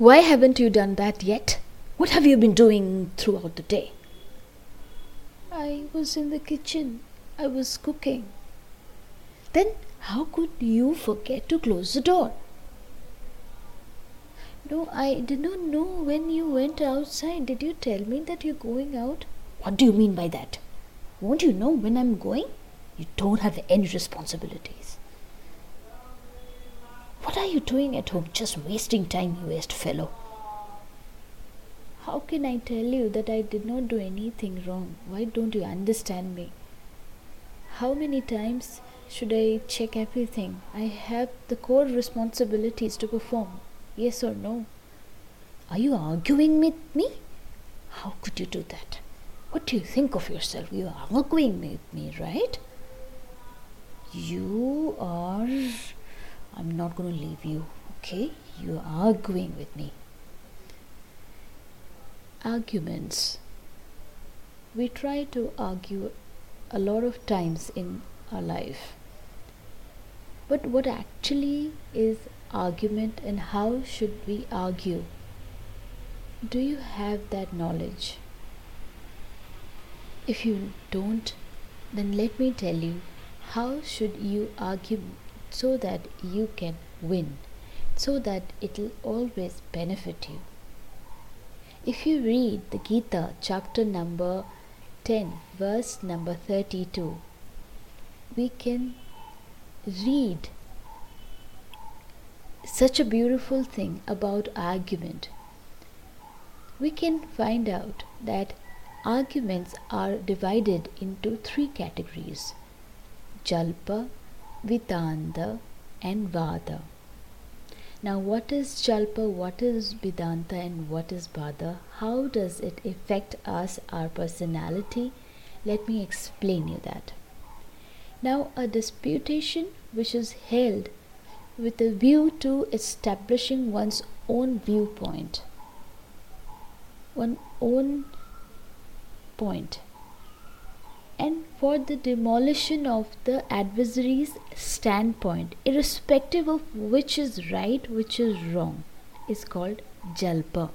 Why haven't you done that yet? What have you been doing throughout the day? I was in the kitchen. I was cooking. Then how could you forget to close the door? No, I did not know when you went outside. Did you tell me that you're going out? What do you mean by that? Won't you know when I'm going? You don't have any responsibilities. What are you doing at home? Just wasting time, you waste fellow. How can I tell you that I did not do anything wrong? Why don't you understand me? How many times should I check everything? I have the core responsibilities to perform. Yes or no? Are you arguing with me? How could you do that? What do you think of yourself? You are arguing with me, right? You are. I'm not going to leave you, okay? You are arguing with me. Arguments. We try to argue a lot of times in our life. But what actually is argument and how should we argue? Do you have that knowledge? If you don't, then let me tell you how should you argue so that you can win, so that it will always benefit you. If you read the Gita, chapter number 10, verse number 32, we can read such a beautiful thing about argument. We can find out that arguments are divided into three categories Jalpa, Vitanda, and Vada. Now, what is Jalpa, what is Vitanda, and what is Vada? How does it affect us, our personality? Let me explain you that. Now, a disputation which is held with a view to establishing one's own viewpoint, one's own point, and for the demolition of the adversary's standpoint, irrespective of which is right, which is wrong, is called jalpa.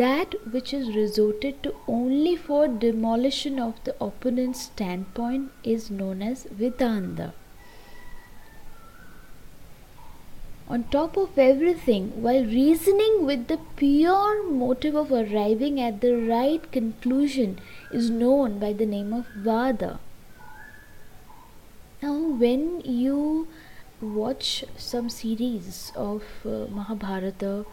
That which is resorted to only for demolition of the opponent's standpoint is known as Vitanda. On top of everything, while reasoning with the pure motive of arriving at the right conclusion is known by the name of Vada. Now, when you watch some series of uh, Mahabharata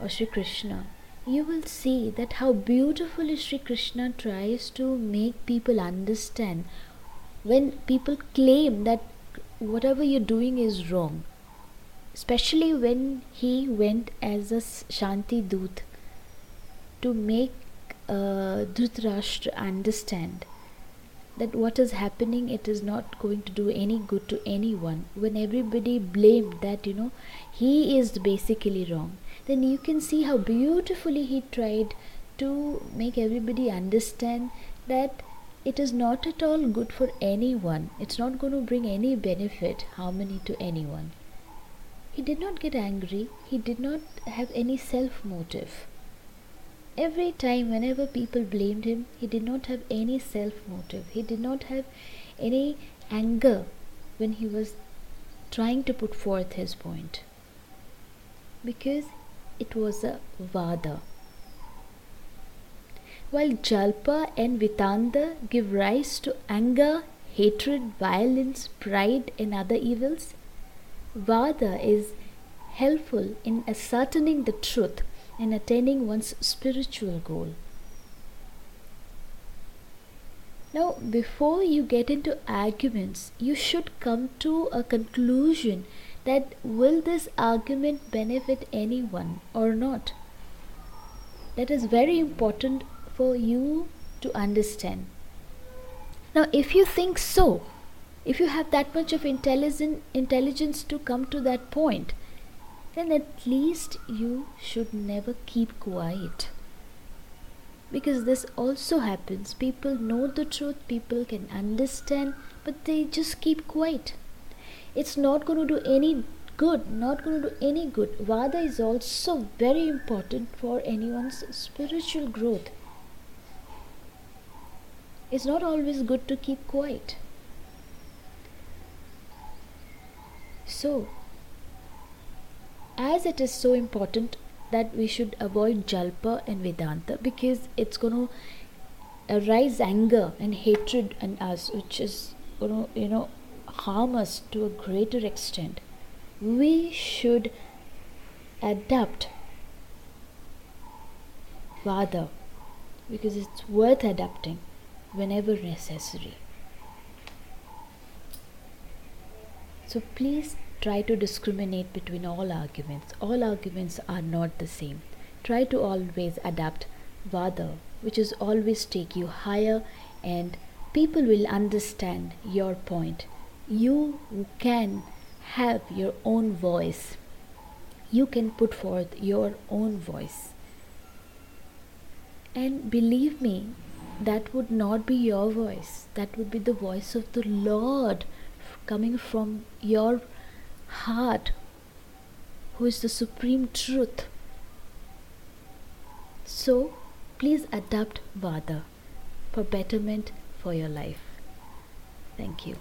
or Sri Krishna, you will see that how beautifully Sri Krishna tries to make people understand when people claim that whatever you're doing is wrong especially when he went as a Shanti Dut to make uh, Dhritarashtra understand that what is happening it is not going to do any good to anyone. When everybody blamed that you know he is basically wrong then you can see how beautifully he tried to make everybody understand that it is not at all good for anyone. It's not going to bring any benefit harmony to anyone he did not get angry, he did not have any self motive. Every time, whenever people blamed him, he did not have any self motive. He did not have any anger when he was trying to put forth his point. Because it was a Vada. While Jalpa and Vitanda give rise to anger, hatred, violence, pride, and other evils, Vada is helpful in ascertaining the truth and attaining one's spiritual goal. Now, before you get into arguments, you should come to a conclusion that will this argument benefit anyone or not? That is very important for you to understand. Now, if you think so, if you have that much of intelligent intelligence to come to that point then at least you should never keep quiet because this also happens people know the truth people can understand but they just keep quiet it's not going to do any good, not going to do any good. Vada is also very important for anyone's spiritual growth. It's not always good to keep quiet. So, as it is so important that we should avoid Jalpa and Vitanda because it's going to arise anger and hatred in us, which is going to, you know, harm us to a greater extent. We should adapt Vada because it's worth adapting whenever necessary. So please try to discriminate between all arguments. All arguments are not the same. Try to always adapt Vada, which is always take you higher and people will understand your point. You can have your own voice. You can put forth your own voice. And believe me, that would not be your voice. That would be the voice of the Lord coming from your heart, who is the supreme truth. So, please adopt Vada for betterment for your life. Thank you.